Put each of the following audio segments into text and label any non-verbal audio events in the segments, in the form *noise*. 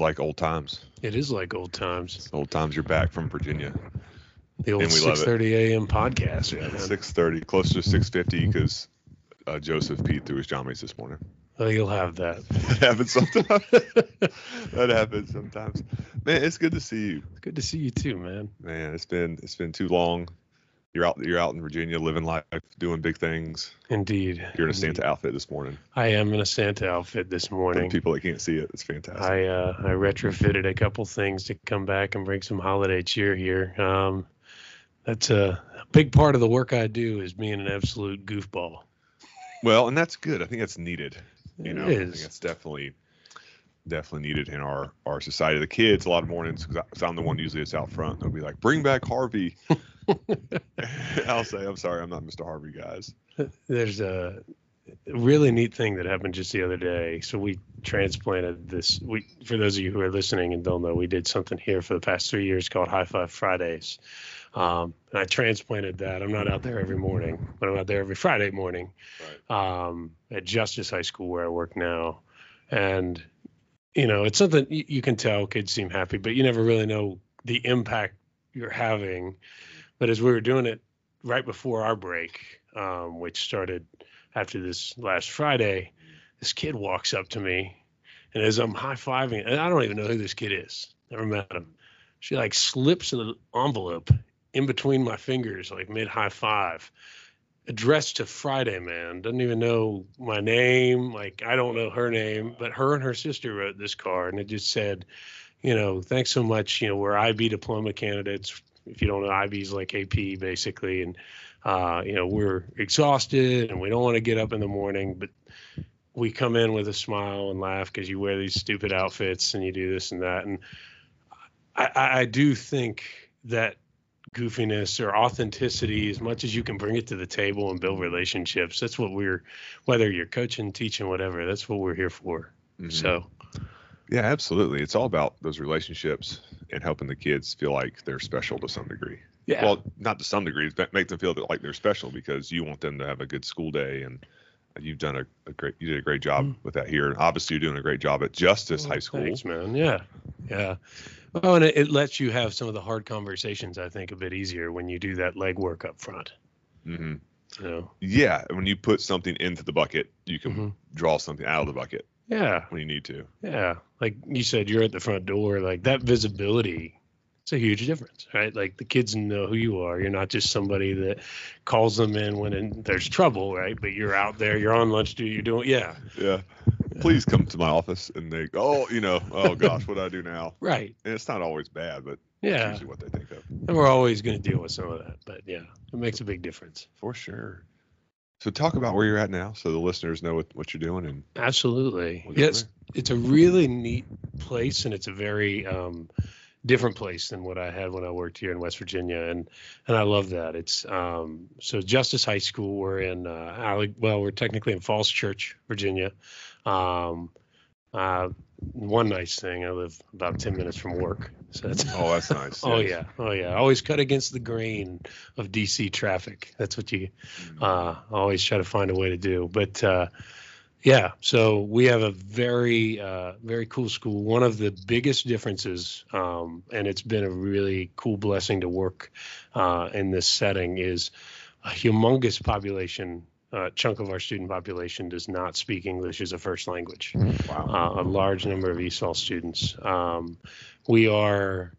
like old times. It is like old times. Old times. You're back from Virginia. The old And we love it. 6:30 a.m. podcast. Yeah, man. Six thirty, close to six fifty, because uh, Joseph Pete threw his jammies this morning. Oh, you'll have that. *laughs* that happens sometimes. *laughs* that happens sometimes. Man, it's good to see you. It's good to see you too, man. Man, it's been it's been too long. You're out you're out in Virginia living life, doing big things. Indeed. You're in a Indeed. Santa outfit this morning. I am in a Santa outfit this For morning. people that can't see it, it's fantastic. I uh, I retrofitted a couple things to come back and bring some holiday cheer here. Um, that's a, big part of the work I do is being an absolute goofball. well, and that's good. I think that's needed. You It know, I think that's definitely definitely needed in our our society. The kids, a lot of mornings, because I'm the one usually that's out front. They'll be like, "Bring back Harvey." *laughs* *laughs* I'll say, "I'm sorry, I'm not Mr. Harvey, guys." There's a really neat thing that happened just the other day. So we transplanted this. We, for those of you who are listening and don't know, we did something here for the past three years called High Five Fridays. Um, and I transplanted that. I'm not out there every morning, but I'm out there every Friday morning um, at Justice High School where I work now. And you know, it's something you, can tell kids seem happy, but you never really know the impact you're having. But as we were doing it right before our break, um, which started after this last Friday, this kid walks up to me, and as I'm high fiving, and I don't even know who this kid is, never met him. She like slips an envelope in between my fingers, like mid high five, addressed to Friday Man. Doesn't even know my name, like I don't know her name, but her and her sister wrote this card, and it just said, you know, thanks so much. You know, we're IB diploma candidates. If you don't know, IB's like AP basically, and uh, you know, we're exhausted and we don't want to get up in the morning, but we come in with a smile and laugh because you wear these stupid outfits and you do this and that. And I, I, I do think that goofiness or authenticity, as much as you can bring it to the table and build relationships, that's what we're, whether you're coaching, teaching, whatever, that's what we're here for. Mhm. So, Yeah, absolutely. It's all about those relationships and helping the kids feel like they're special to some degree. yeah. Well, not to some degree, but make them feel that like they're special because you want them to have a good school day and you've done a, a great you did a great job Mm. with that here. And obviously you're doing a great job at Justice Oh, High School. Thanks, man. Yeah, yeah. Oh, and it, it lets you have some of the hard conversations. I think a bit easier when you do that legwork up front. hmm You know. Yeah, when you put something into the bucket, you can Mhm. draw something out of the bucket Yeah, when you need to. yeah. Like you said, you're at the front door. Like that visibility. It's a huge difference, right? Like the kids know who you are. You're not just somebody that calls them in when in, there's trouble, right? But you're out there. You're on lunch duty. You're doing, yeah, Yeah. Please come to my office and they go, oh, you know, oh gosh, what do I do now? *laughs* right. And it's not always bad, but it's Yeah, usually what they think of. and we're always going to deal with some of that. But yeah, it makes a big difference. For sure. So talk about where you're at now so the listeners know what, what you're doing and Absolutely. We'll Yes, it's a really neat place, and it's a very um, different place than what I had when I worked here in West Virginia, and and I love that. It's um, so Justice High School. We're in uh, Ale- well, we're technically in Falls Church, Virginia. Um, uh, one nice thing, I live about ten minutes from work, so that's Oh, that's nice. *laughs* Oh yes. yeah, oh yeah. Always cut against the grain of DC traffic. That's what you uh, always try to find a way to do. But uh, yeah, so we have a very uh, very cool school. One of the biggest differences, um, and it's been a really cool blessing to work uh, in this setting, is a humongous population. Uh, chunk of our student population does not speak English as a first language Wow. uh, a large number of ESOL students. Um, we are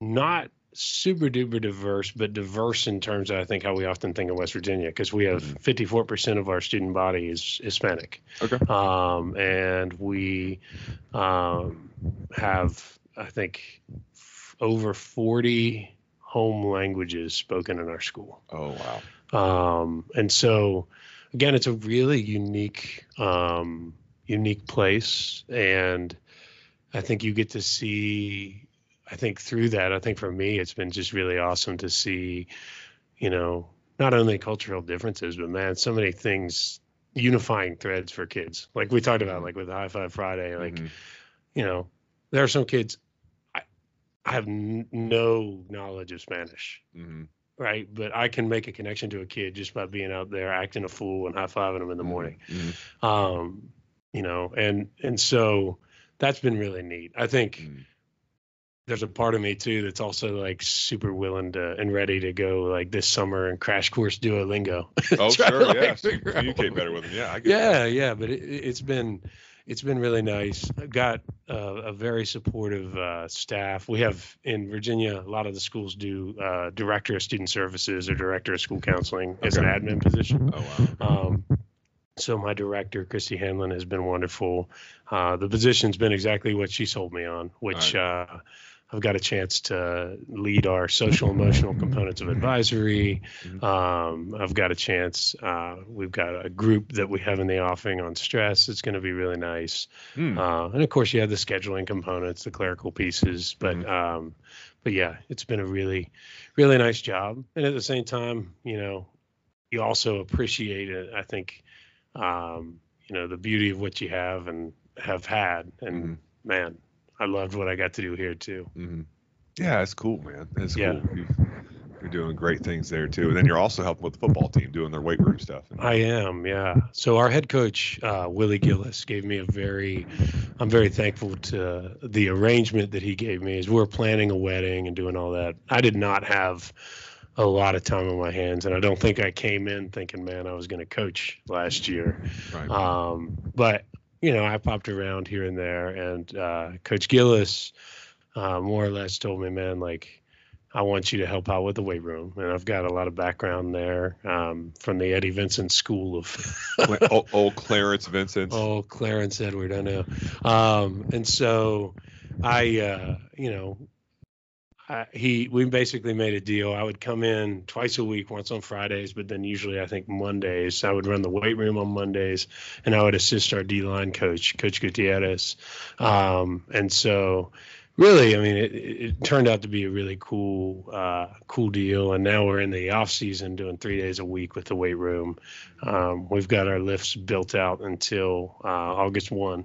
not super duper diverse, but diverse in terms of I think how we often think of West Virginia, because we have Mhm. 54% of our student body is Hispanic, Okay. um, and we um, have I think f- over 40 home languages spoken in our school. Oh wow. Um, and so, again, it's a really unique, um, unique place, and I think you get to see. I think through that, I think for me, it's been just really awesome to see, you know, not only cultural differences, but man, so many things, unifying threads for kids. Like we talked about, like with High Five Friday, like Mhm. you know, there are some kids. I, I have n- no knowledge of Spanish Mhm. right? But I can make a connection to a kid just by being out there acting a fool and high fiving them in the morning. Mhm. Um, you know, and and so that's been really neat. I think Mm. There's a part of me too that's also like super willing to and ready to go like this summer and crash course Duolingo. *laughs* Oh, sure, like, yeah. out Communicate better with them. Yeah, I get Yeah, that. yeah, but it, it's been it's been really nice. I've got uh, a very supportive uh, staff. We have in Virginia, a lot of the schools do uh, director of student services or director of school counseling as an admin position. Oh wow. Um, so my director, Christy Hanlon, has been wonderful. Uh, the position's been exactly what she sold me on, which uh, I've got a chance to lead our social emotional components of advisory. Mhm. Um, I've got a chance. Uh, we've got a group that we have in the offing on stress. It's going to be really nice. Hmm. Uh, and of course, you have the scheduling components, the clerical pieces. But Mhm. um, but yeah, it's been a really really nice job. And at the same time, you know, you also appreciate it. I think, um, you know, the beauty of what you have and have had. And Mhm. man, I loved what I got to do here too. hmm Yeah, it's cool, man. It's Yeah. cool. You've, you're doing great things there too, and then you're also helping with the football team doing their weight room stuff. I am, yeah. So our head coach, uh, Willie Gillis, gave me a very, I'm very thankful to the arrangement that he gave me as we're planning a wedding and doing all that. I did not have a lot of time on my hands, and I don't think I came in thinking, man, I was going to coach last year. Right. Um, but you know, I popped around here and there, and uh, Coach Gillis uh, more or less told me, man, like I want you to help out with the weight room, and I've got a lot of background there um, from the Eddie Vincent School of *laughs* old, old Clarence Vincent. old Clarence Edward, I know, um, and so I, uh, you know. He we basically made a deal. I would come in twice a week, once on Fridays, but then usually I think Mondays. I would run the weight room on Mondays, and I would assist our D line coach, Coach Gutierrez. Um, and so, really, I mean, it, it it turned out to be a really cool, uh, cool deal. And now we're in the off season, doing three days a week with the weight room. Um, we've got our lifts built out until uh, August one.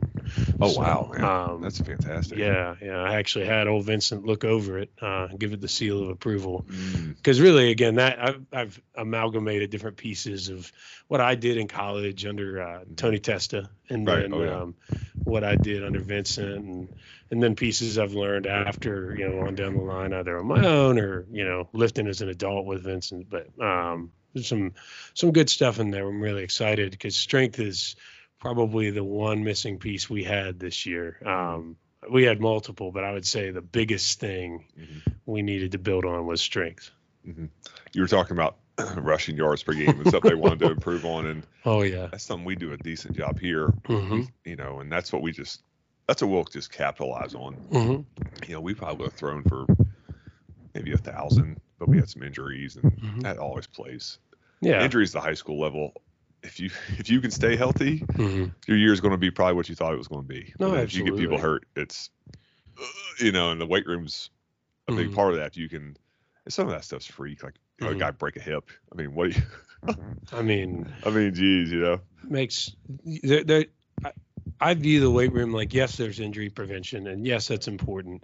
Oh So, wow, man. um, that's fantastic. Yeah, yeah. I actually had old Vincent look over it, uh, give it the seal of approval. Mm, Because really, again, that I've, I've amalgamated different pieces of what I did in college under uh, Tony Testa, and Right. then Oh, yeah. um, what I did under Vincent, and and then pieces I've learned after, you know, on down the line, either on my own or you know, lifting as an adult with Vincent. But um, there's some some good stuff in there. I'm really excited because strength is probably the one missing piece we had this year. Um, we had multiple, but I would say the biggest thing mhm, we needed to build on was strength. mhm. You were talking about *clears throat* rushing yards per game and stuff they wanted to improve on, and *laughs* Oh yeah. that's something we do a decent job here. hmm You know, and that's what we just that's what we'll just capitalize on. hmm You know, we probably would have thrown for maybe a thousand, but we had some injuries, and Mhm. that always plays. Yeah. Injuries at the high school level. If you *laughs* if you can stay healthy, hmm your year is going to be probably what you thought it was going to be. No, if you get people hurt, it's uh, you know, and the weight room's a big Mhm. part of that. You can some of that stuff's freak. Like you know, Mhm. a guy break a hip. I mean, what do you? *laughs* I mean, I mean, geez, you know. makes there. there I, I view the weight room like yes, there's injury prevention, and yes, that's important.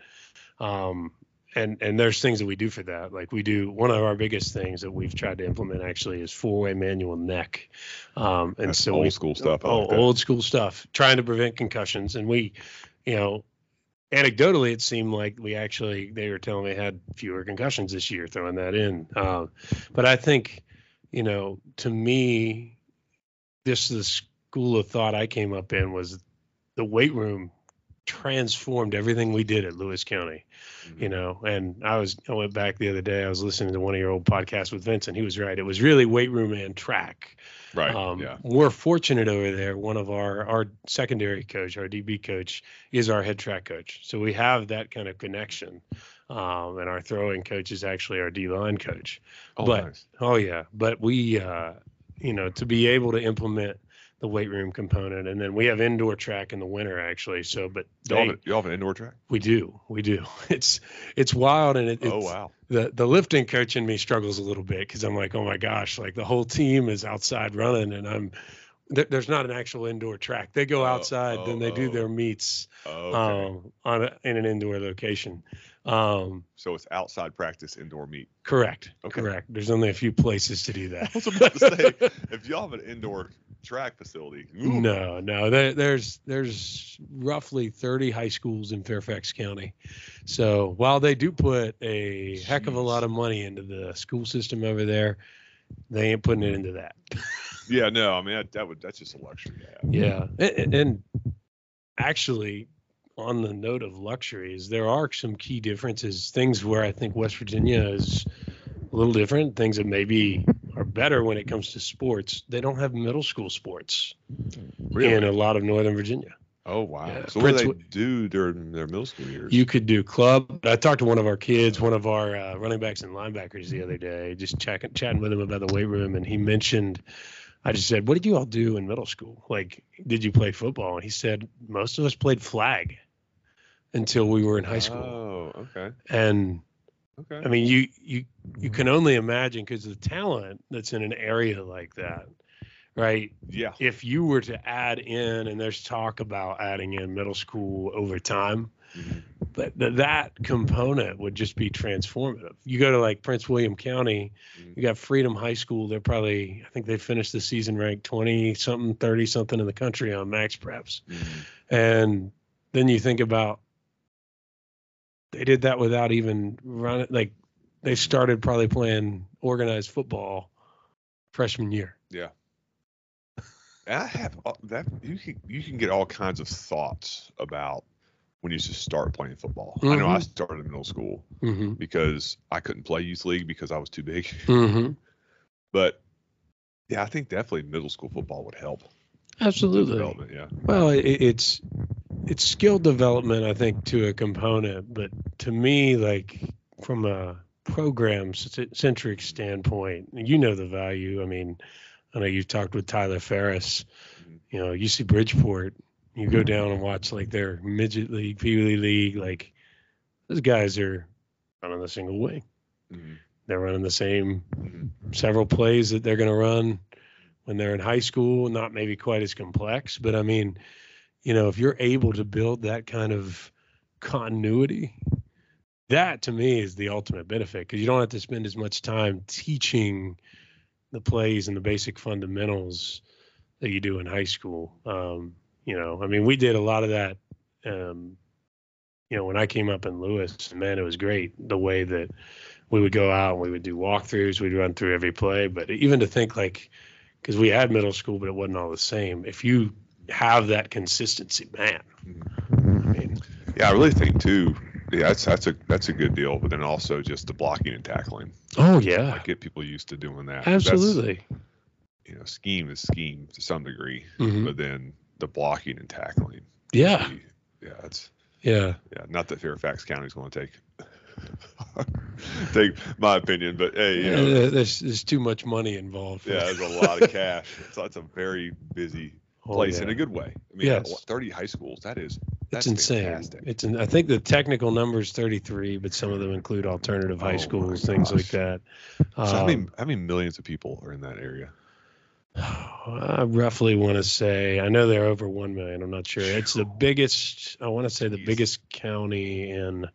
Um, and and there's things that we do for that. Like we do one of our biggest things that we've tried to implement actually is four-way manual neck. Um, and That's so old we, school stuff. Oh, like old school stuff, trying to prevent concussions. And we, you know, anecdotally, it seemed like we actually they were telling me had fewer concussions this year, throwing that in. Um, but I think, you know, to me, this the school of thought I came up in was the weight room transformed everything we did at Lewis County Mhm. you know and i was i went back the other day i was listening to one of your old podcasts with vincent he was right it was really weight room and track Right. um, yeah. we're fortunate over there one of our our secondary coach our db coach is our head track coach so we have that kind of connection um, and our throwing coach is actually our d line coach Oh, but- nice. oh yeah but we uh you know to be able to implement the weight room component and then we have indoor track in the winter actually so but Y'all have, y'all have an indoor track? we do we do *laughs* it's it's wild and it, it's, oh wow. the the lifting coach in me struggles a little bit because I'm like, oh my gosh, like the whole team is outside running, and I'm there, there's not an actual indoor track. They go Oh, outside, then they do oh, their oh. meets Okay. um, on a, in an indoor location. Um, so it's outside practice, indoor meet. correct, Okay. correct. There's only a few places to do that. *laughs* I was about to say, if y'all have an indoor track facility. Ooh. No, no. There, there's there's roughly 30 high schools in Fairfax County. So while they do put a heck of a lot of money into the school system over there, they ain't putting it into that. *laughs* Yeah, no, I mean that, that would that's just a luxury to. Yeah, and, and actually, on the note of luxuries, there are some key differences. Things where I think West Virginia is a little different. Things that maybe better when it comes to sports. They don't have middle school sports Really? in a lot of Northern Virginia. oh wow. Yeah, So what do they do during their middle school years? You could do club. I talked to one of our kids, one of our uh, running backs and linebackers the other day, just chatting, chatting with him about the weight room, and he mentioned. I just said, "What did you all do in middle school? Like, did you play football?" And he said, "Most of us played flag until we were in high school." Oh, okay. And Okay. I mean, you you you can only imagine because the talent that's in an area like that, right? yeah. If you were to add in, and there's talk about adding in middle school over time, Mhm. but th- that component would just be transformative. You go to like Prince William County, Mhm. you got Freedom High School. They're probably, I think they finished the season ranked 20 something, 30 something in the country on Max Preps. Mhm. And then you think about they did that without even running, like they started probably playing organized football freshman year. And I have that you can you can get all kinds of thoughts about when you just start playing football. I know I Mhm. started in middle school Mm-hmm. because I couldn't play youth league because I was too big. Mm-hmm. *laughs* But yeah, I think definitely middle school football would help. Absolutely. Development, yeah. Well, it, it's it's skill development, I think, to a component, but to me, like from a program centric standpoint, you know the value. I mean, I know you've talked with Tyler Ferris. Mhm. You know, UC Bridgeport. You go down and watch like their midget league, Pee Wee league. Like those guys are running the single wing. Mhm. They're running the same Mhm. several plays that they're going to run when they're in high school, not maybe quite as complex, but I mean, you know, if you're able to build that kind of continuity, that to me is the ultimate benefit because you don't have to spend as much time teaching the plays and the basic fundamentals that you do in high school. Um, you know, I mean, we did a lot of that. Um, you know, when I came up in Lewis, man, it was great the way that we would go out and we would do walkthroughs, we'd run through every play. But even to think like, because we had middle school, but it wasn't all the same. If you have that consistency, man, Mhm. I mean, Yeah, I really think too. Yeah, that's that's a that's a good deal. But then also just the blocking and tackling. oh yeah, Like get people used to doing that. That's- absolutely. you know, scheme is scheme to some degree, Mhm. but then the blocking and tackling. Yeah, Yeah, it's yeah. yeah. Not that Fairfax County's going to take *laughs* take my opinion, but hey, you know, there's there's too much money involved. yeah, there's a lot of *laughs* cash. So it's a very busy Oh, place yeah. in a good way. I mean, Yes. 30 high schools. That is It's that's insane. fantastic. It's an, I think the technical number is 33, but some of them include alternative Oh high my schools, things like that. so how Um, many how many millions of people are in that area? I roughly want to say I know they're over one million. I'm not sure. It's the biggest. I want to say the Jeez. biggest county in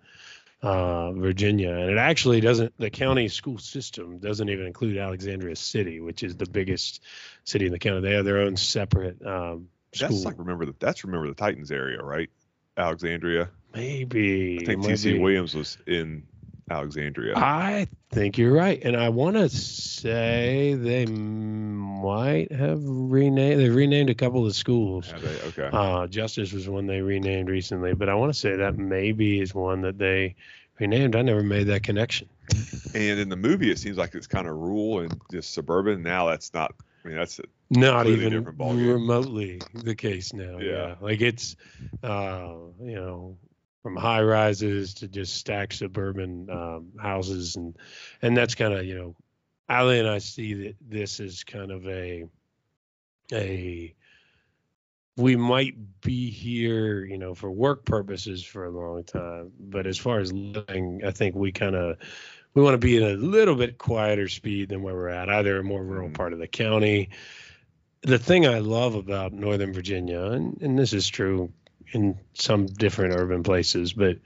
uh, Virginia, and it actually doesn't. The county school system doesn't even include Alexandria City, which is the biggest city in the county. They have their own separate um, school. That's like remember the that's remember the Titans area, right? Alexandria. Maybe I think TC. Williams was in Alexandria. I think you're right, and I want to say they might have renamed. They renamed a couple of schools. They? Okay. Uh, Justice was one they renamed recently, but I want to say that maybe is one that they renamed. I never made that connection. *laughs* And in the movie, it seems like it's kind of rural and just suburban. Now that's not. I mean, that's Not even remotely the case now. Yeah. Yeah, like it's, uh, you know, from high rises to just stacked suburban um, houses, and and that's kind of you know, Ali and I see that this is kind of a, a. We might be here, you know, for work purposes for a long time, but as far as living, I think we kind of we want to be at a little bit quieter speed than where we're at, either a more rural Mhm. part of the county. The thing I love about Northern Virginia, and, and this is true in some different urban places, but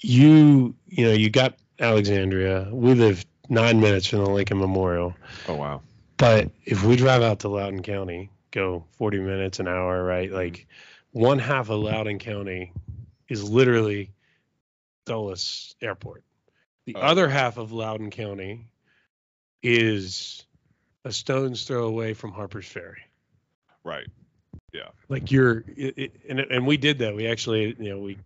you, you know, you got Alexandria. We live nine minutes from the Lincoln Memorial. oh wow. But if we drive out to Loudoun County, go 40 minutes an hour, right? Like one half of Loudoun County is literally Dulles Airport. The Oh. other half of Loudoun County is a stone's throw away from Harper's Ferry. Right. Like you're, it, it, and and we did that. We actually, you know, we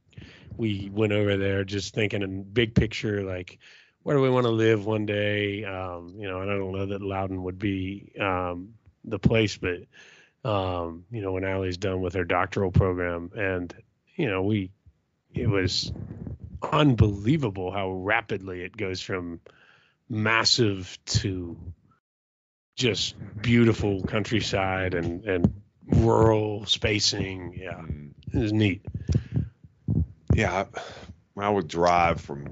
we went over there just thinking in big picture, like where do we want to live one day? Um, you know, and I don't know that Loudoun would be um, the place, but um, you know, when Allie's done with her doctoral program, and you know, we it was unbelievable how rapidly it goes from massive to just beautiful countryside and and rural spacing. Yeah, Mm. it was neat. Yeah. I- When I would drive from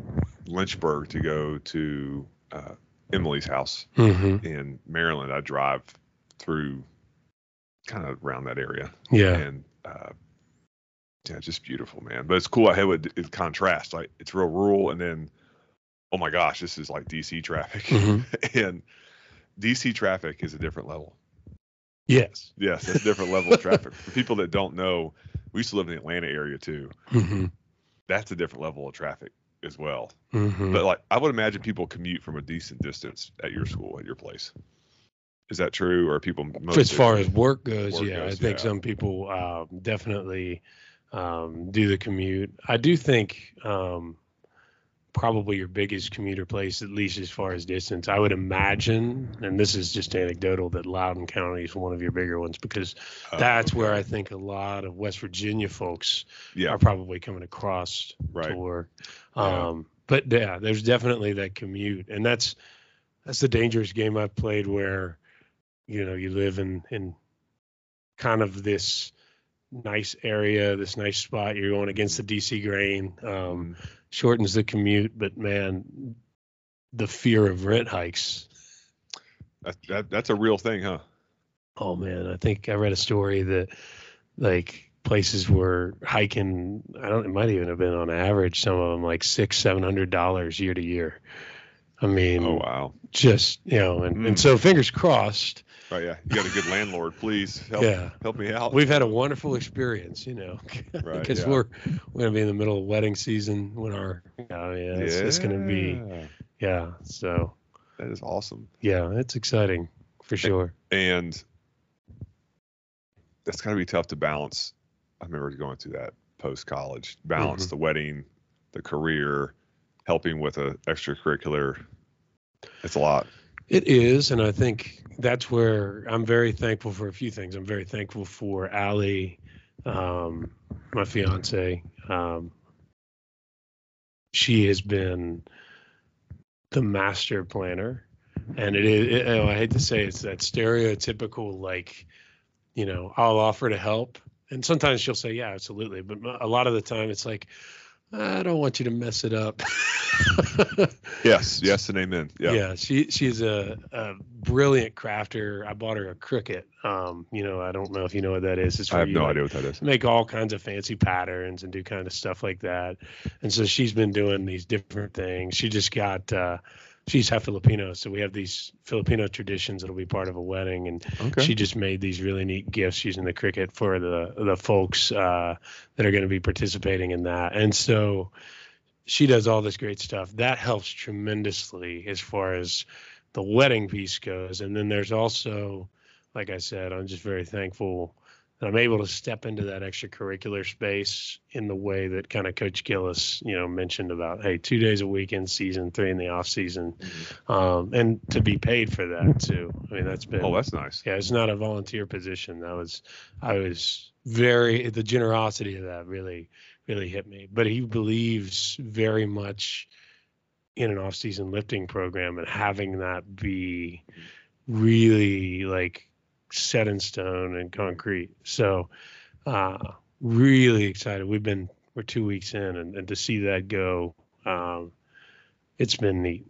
Lynchburg to go to uh, Emily's house Mm-hmm. in Maryland, I drive through kind of around that area. Yeah. and uh, yeah, just beautiful, man. But it's cool. I have it, it contrast. Like it's real rural, and then oh my gosh, this is like DC traffic, Mhm. *laughs* and DC traffic is a different level. Yes. Yes, it's a different level of traffic. For people that don't know, we used to live in the Atlanta area too. Mm-hmm. That's a different level of traffic as well. Mm-hmm. But like, I would imagine people commute from a decent distance at your school, at your place. Is that true, or people as far as work goes, Work yeah, I think yeah. some people um, definitely um, do the commute. I do think um, probably your biggest commuter place, at least as far as distance, I would imagine, and this is just anecdotal, that Loudoun County is one of your bigger ones because Oh, that's okay. where I think a lot of West Virginia folks yeah, are probably coming across right. to work. Yeah. Um, but yeah, there's definitely that commute, and that's that's the dangerous game I've played where you know you live in in kind of this nice area, this nice spot. You're going against the DC grain, um, Um, shortens the commute, but man, the fear of rent hikes. that, that, that's a real thing, huh? Oh man, I think I read a story that like places were hiking. I don't. It might even have been on average. Some of them like six, seven hundred dollars year to year. I mean, Oh wow. just you know, and, and Mm. so fingers crossed. Right, yeah. You got a good landlord. Please help Yeah, help me out. we've had a wonderful experience, you know, *laughs* Right, *laughs* because yeah. we're we're gonna be in the middle of wedding season when our oh yeah, it's, it's gonna be Yeah, yeah. So that is awesome. yeah, it's exciting for sure. And that's gotta be tough to balance. I remember going through that post college. Balance Mhm. the wedding, the career, helping with a extracurricular. It's a lot. It is, and I think that's where I'm very thankful for a few things. I'm very thankful for Allie, um, my fiance. Um, she has been the master planner, and it is. It, oh, I hate to say it's that stereotypical like, you know, I'll offer to help, and sometimes she'll say, "Yeah, absolutely," but a lot of the time it's like, I don't want you to mess it up. *laughs* Yes, yes, and amen. Yeah. Yeah, she she's a, a brilliant crafter. I bought her a Cricut. Um, you know, I don't know if you know what that is. It's I have you no like, idea what that is. make all kinds of fancy patterns and do kind of stuff like that. And so she's been doing these different things. She just got uh she's half Filipino, so we have these Filipino traditions that'll be part of a wedding and Okay. she just made these really neat gifts using the Cricut for the the folks uh, that are going to be participating in that. And so she does all this great stuff. That helps tremendously as far as the wedding piece goes. And then there's also, like I said, I'm just very thankful that I'm able to step into that extracurricular space in the way that kind of Coach Gillis, you know, mentioned about, hey, two days a week in season, three in the off season, Mhm. um, and to be paid for that too. I mean, that's been Oh, that's nice. yeah, it's not a volunteer position. That was I was very the generosity of that really really hit me. But he believes very much in an off-season lifting program and having that be really like set in stone and concrete. So uh really excited. We've been we're two weeks in and, and to see that go um it's been neat.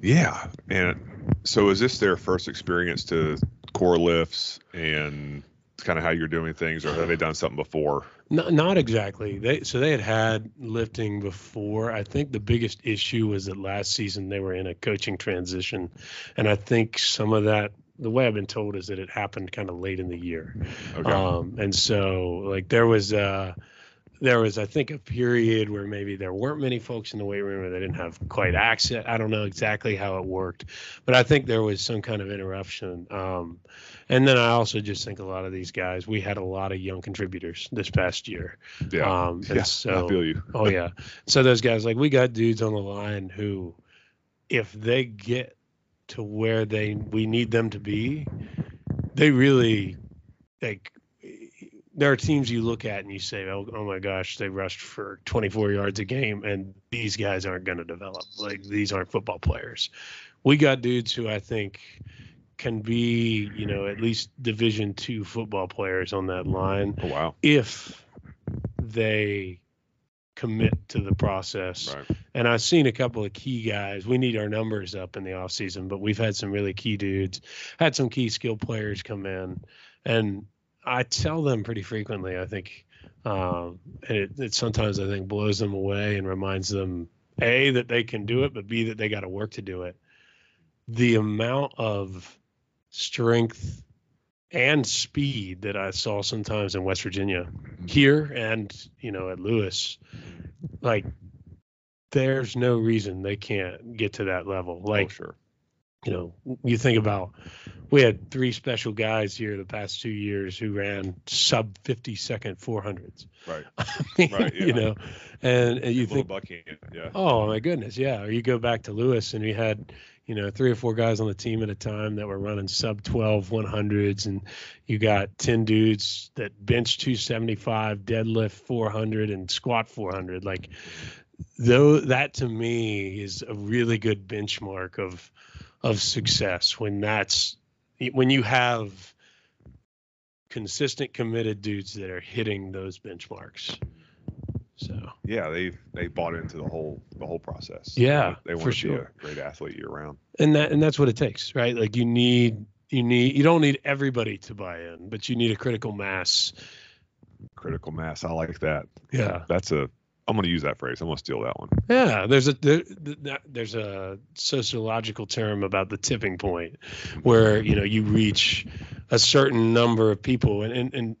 Yeah. And so is this their first experience to core lifts and kind of how you're doing things, or have they done something before? Not, not exactly. They so they had had lifting before. I think the biggest issue was that last season they were in a coaching transition, and I think some of that. The way I've been told is that it happened kind of late in the year, Okay. um, and so like there was uh there was I think a period where maybe there weren't many folks in the weight room or they didn't have quite access. I don't know exactly how it worked, but I think there was some kind of interruption. Um, and then I also just think a lot of these guys, we had a lot of young contributors this past year. yeah. Um, yeah. so, I feel you. oh yeah. So those guys, like we got dudes on the line who, if they get to where they we need them to be, they really like. There are teams you look at and you say, "Oh, oh my gosh, they rushed for 24 yards a game, and these guys aren't going to develop. Like these aren't football players." We got dudes who I think can be, you know, at least Division two football players on that line Oh wow. if they commit to the process. Right. And I've seen a couple of key guys. We need our numbers up in the offseason, but we've had some really key dudes, had some key skill players come in. And I tell them pretty frequently, I think, um, and it, it sometimes I think blows them away and reminds them, A, that they can do it, but B, that they got to work to do it. The amount of strength and speed that I saw sometimes in West Virginia here and you know at Lewis like there's no reason they can't get to that level Oh, like sure. you know you think about we had three special guys here the past 2 years who ran sub 50 second 400s Right. *laughs* I mean, Right, yeah. you know and, and you think. Yeah. Oh my goodness, yeah. Or you go back to Lewis and we had, you know, three or four guys on the team at a time that were running sub 12 100s and you got 10 dudes that bench 275, deadlift 400 and squat 400 like though that to me is a really good benchmark of of success when that's when you have consistent committed dudes that are hitting those benchmarks. So Yeah. They they bought into the whole the whole process. Yeah, They want for to be a great athlete year round. and that and that's what it takes right like you need you need you don't need everybody to buy in but you need a critical mass Critical mass. I like that. yeah That's a. I'm going to use that phrase. I'm going to steal that one. yeah there's a there, there's a sociological term about the tipping point mm-hmm. where you know you reach a certain number of people and and, and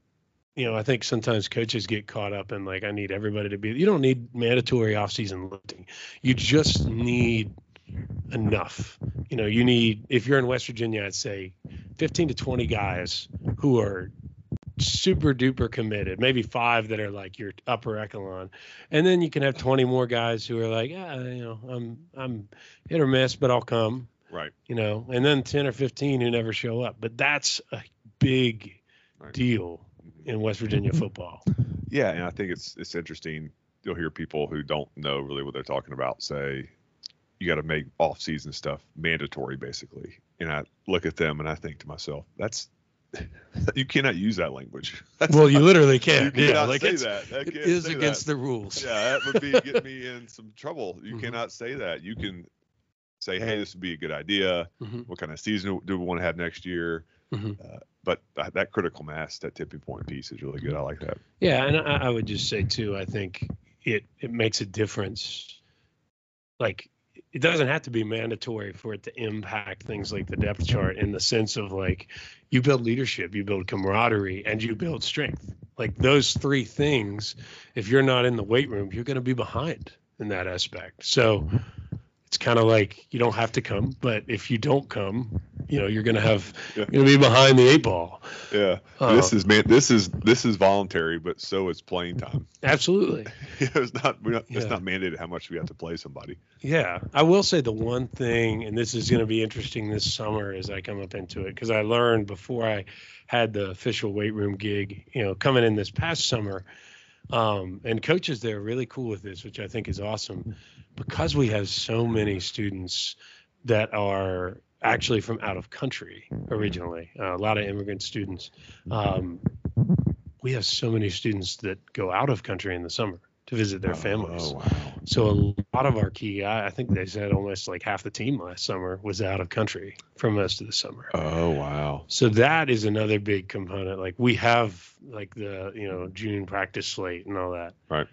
you know, I think sometimes coaches get caught up in like, I need everybody to be. You don't need mandatory off-season lifting. You just need enough. You know, you need if you're in West Virginia, I'd say 15 to 20 guys who are super duper committed. Maybe five that are like your upper echelon, and then you can have 20 more guys who are like, yeah, you know, I'm I'm hit or miss, but I'll come. Right. You know, and then 10 or 15 who never show up. But that's a big Right. deal in West Virginia *laughs* football. Yeah, and I think it's it's interesting. You'll hear people who don't know really what they're talking about say, "You got to make off-season stuff mandatory, basically." And I look at them and I think to myself, "That's *laughs* you cannot use that language." *laughs* That's Well, you not- literally can't. cannot yeah, like say it's, that. That it can't is against that. the rules. Yeah, that would be getting me in some trouble. You Mhm. cannot say that. You can say, "Hey, this would be a good idea. Mhm, What kind of season do we want to have next year?" mhm. Uh, but that, critical mass, that tipping point piece, is really good. I like that. Yeah, and I, I would just say too, I think it it makes a difference. Like it doesn't have to be mandatory for it to impact things like the depth chart in the sense of like you build leadership, you build camaraderie, and you build strength. Like those three things, if you're not in the weight room, you're going to be behind in that aspect. So it's kind of like you don't have to come, but if you don't come, you know you're going to have Yeah. you're to be behind the eight ball. Yeah, Uh, this is man. This is this is voluntary, but so is playing time. *laughs* Absolutely. *laughs* it's not. Not It's not mandated how much we have to play somebody. Yeah, I will say the one thing, and this is going to be interesting this summer as I come up into it, because I learned before I had the official weight room gig, you know, coming in this past summer, um, and coaches there are really cool with this, which I think is awesome, because we have so many students that are actually from out of country originally, uh, a lot of immigrant students. Um, we have so many students that go out of country in the summer to visit their families. Oh wow. So a lot of our key, I I think they said almost like half the team last summer was out of country for most of the summer. Oh wow. So that is another big component. Like we have like the you know June practice slate and all that. Right.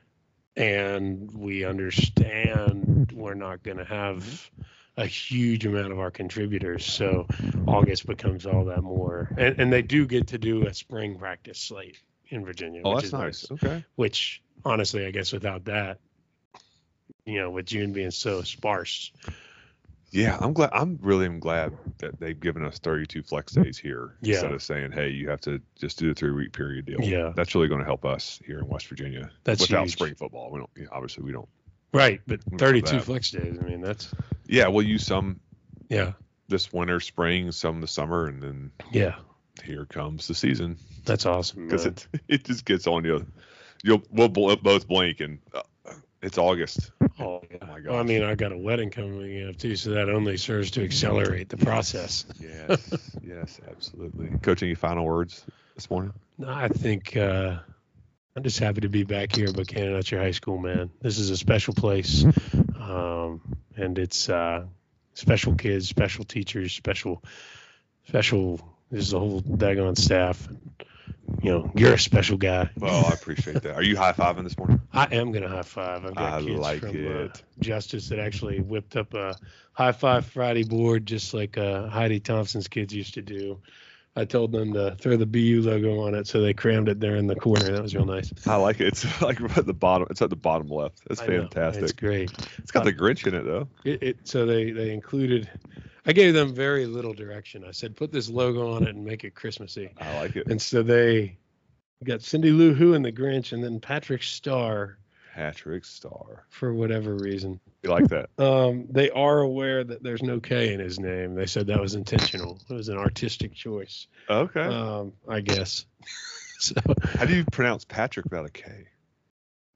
And we understand we're not going to have a huge amount of our contributors. So August becomes all that more. And and they do get to do a spring practice slate in Virginia. Oh, which that's is nice. Okay. Which honestly, I guess without that, you know, with June being so sparse, Yeah, I'm glad. I'm really am glad that they've given us 32 flex days here Yeah. instead of saying, "Hey, you have to just do the three week period deal." Yeah. that's really going to help us here in West Virginia. That's without huge. spring football. We don't. You know, obviously, we don't. right? But 32 flex days. I mean, that's Yeah, we'll use some yeah, this winter, spring, some the summer, and then yeah. here comes the season That's awesome. *laughs* because it *laughs* it just gets on you. You'll we'll bl- both blink and uh, it's August. Oh, yeah. my Well, I mean, I got a wedding coming up too, so that only serves to accelerate the process. *laughs* Yes, yes, absolutely. Coach, any final words this morning? No, I think uh, I'm just happy to be back here at Buckhannon at your high school, man. This is a special place, um, and it's uh, special kids, special teachers, special, special. There's a whole daggone staff. You know, you're a special guy. Well, I appreciate that. Are you high fiving this morning? I am gonna high five. I've got I kids like from it. Uh, Justice that actually whipped up a high five Friday board, just like uh, Heidi Thompson's kids used to do. I told them to throw the BU logo on it, so they crammed it there in the corner. That was real nice. I like it. It's *laughs* like at the bottom. It's at the bottom left. That's I know, fantastic. It's great. it's got the Grinch in it though. It, it so they they included. I gave them very little direction. I said, put this logo on it and make it Christmassy. I like it. And so they got Cindy Lou Who and the Grinch, and then Patrick Starr Patrick Star. for whatever reason. You like that? *laughs* Um, they are aware that there's no K in his name. They said that was intentional. It was an artistic choice. Okay. Um, I guess. *laughs* so How do you pronounce Patrick without a K?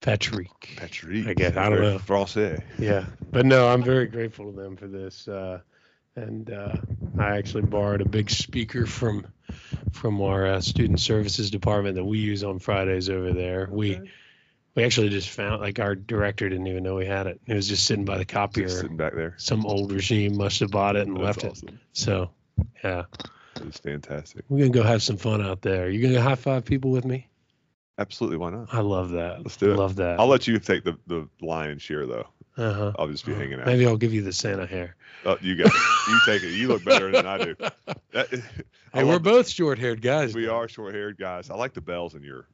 Patrick. Patrick. I guess. I don't know. Francais. Yeah, but no, I'm very grateful to them for this. Uh, and uh, I actually borrowed a big speaker from from our uh, student services department that we use on Fridays over there. We Okay. we actually just found like our director didn't even know we had it. It was just sitting by the copier. Just sitting back there. Some old regime must have bought it and That's left it. awesome. So yeah. It's fantastic. We're gonna go have some fun out there. You gonna high five people with me? Absolutely. Why not? I love that. Let's do it. Love that. I'll let you take the the lion's share though. Uh-huh. I'll just be hanging out. Maybe I'll give you the Santa hair. Oh, you got it. You take it. You look better than I do. *laughs* That, I *laughs* Hey, we're love- both short-haired guys. We man. are short-haired guys. I like the bells in your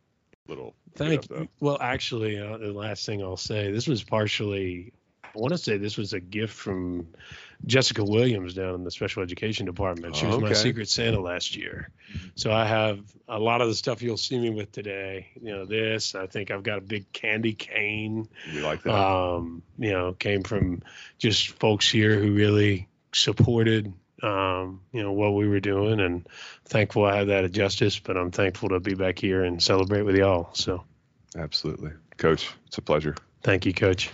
little. Thank you. Well, actually, uh, the last thing I'll say, this was partially. I want to say this was a gift from Jessica Williams down in the special education department. She Oh, was my secret Santa last year. So I have a lot of the stuff you'll see me with today. You know, this. I think I've got a big candy cane. You like that. um, you know, came from just folks here who really supported, um, you know, what we were doing, and thankful I have that at Justice. But I'm thankful to be back here and celebrate with y'all. So Absolutely, Coach. It's a pleasure. thank you, Coach.